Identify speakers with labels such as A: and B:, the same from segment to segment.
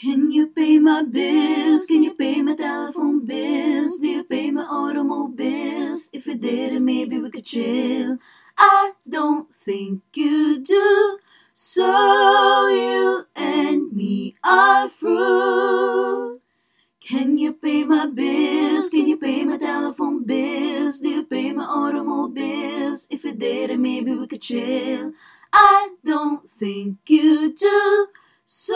A: Can you pay my bills? Can you pay my telephone bills? Do you pay my automobiles? If you did, maybe we could chill. I don't think you do. So you and me are through. Can you pay my bills? Can you pay my telephone bills? Do you pay my automobiles? If you did, maybe we could chill. I don't think you do. So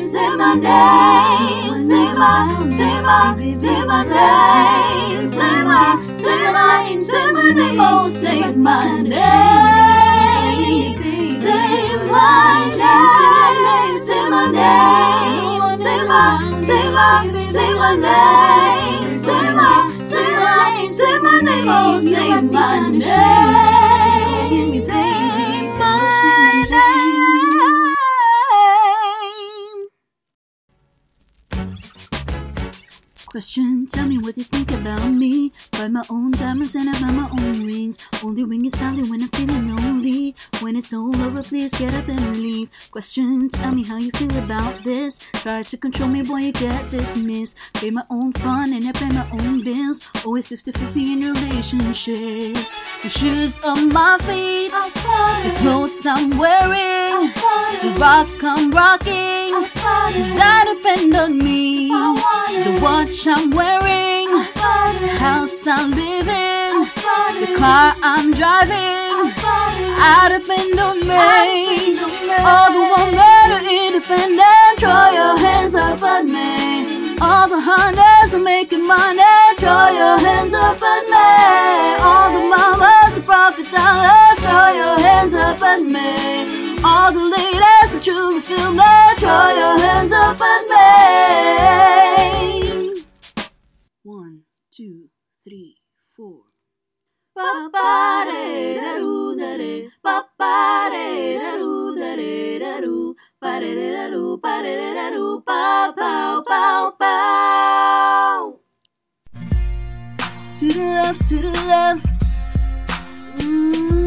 A: name, say my name, say my, say my, say my name, say my, say my, say my name, oh, say my name, say my name, say my name, say my, say my, say my name, say my, say my, say my name, oh, say my name, Question, tell me what you think about me. Buy my own diamonds and I buy my own rings. Only ring is silent when I'm feeling lonely. When it's all over, please get up and leave. Question, tell me how you feel about this. Try to control me, boy, you get dismissed. Pay my own fun and I pay my own bills. Always 50 50 in relationships. The shoes on my feet, the clothes I'm wearing, the rock I'm rocking. That depend on me? The watch I'm wearing, the house I'm living, the car I'm driving. I depend on me. All the one better independent. Throw your hands up at me. All the hunters are making money. Throw your hands up at me. All the mamas are profit dollars. Throw your hands up at me. All the me. Throw your hands up at me. One, two, three, four. To the left, to the left. Mm,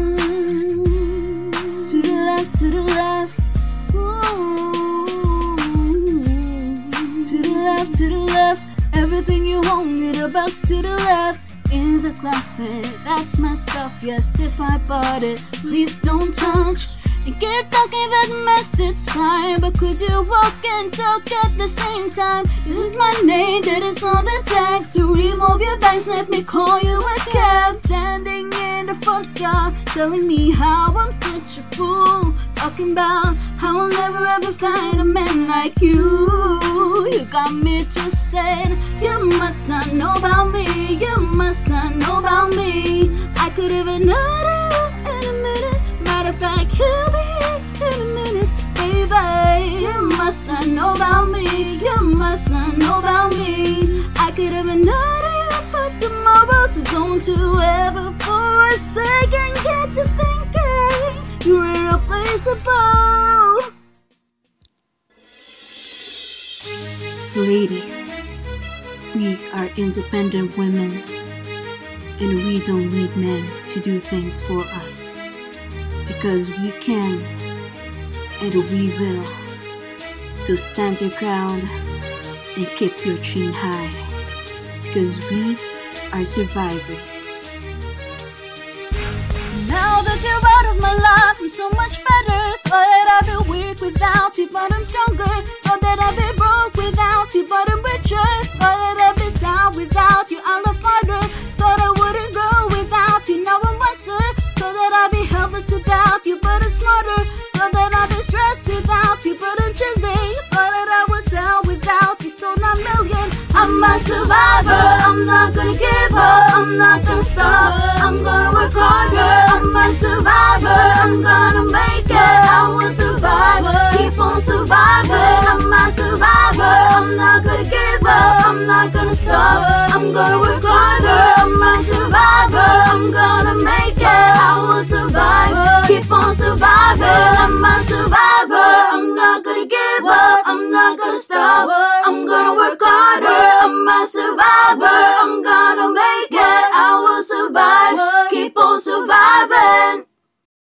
A: you own, it a box to the left. In the closet, that's my stuff. Yes, if I bought it, please don't touch. And keep talking that mess, it's fine. But could you walk and talk at the same time? This is it my name that is on the tag? So remove your bags, let me call you a cab. Standing in the front yard, telling me how I'm such a fool. Talking about how I'll never ever find a man like you. You got me twisted. Must not know about me. You must not know about me. I could even know in a minute. Matter of fact, he'll be here in a minute, baby. You must not know about me. You must not know about me. I could even know but tomorrow, so don't you ever for a second get to thinking you're irreplaceable. Ladies, we are independent women, and we don't need men to do things for us because we can and we will. So stand your ground and keep your chin high because we are survivors. Now that you're out of my life, I'm so much better. Thought I'd be weak without you, but I'm stronger. A survivor, I'm not gonna give up, I'm not gonna stop, I'm gonna work harder. I'm a survivor, I'm gonna make it. I will survive, keep on surviving. I'm a survivor, I'm not gonna give up, I'm not gonna stop, I'm gonna work harder. I'm a survivor, I'm gonna make it. I will survive, keep on surviving. I'm a survivor, I'm not gonna give up, I'm not gonna stop, survivor,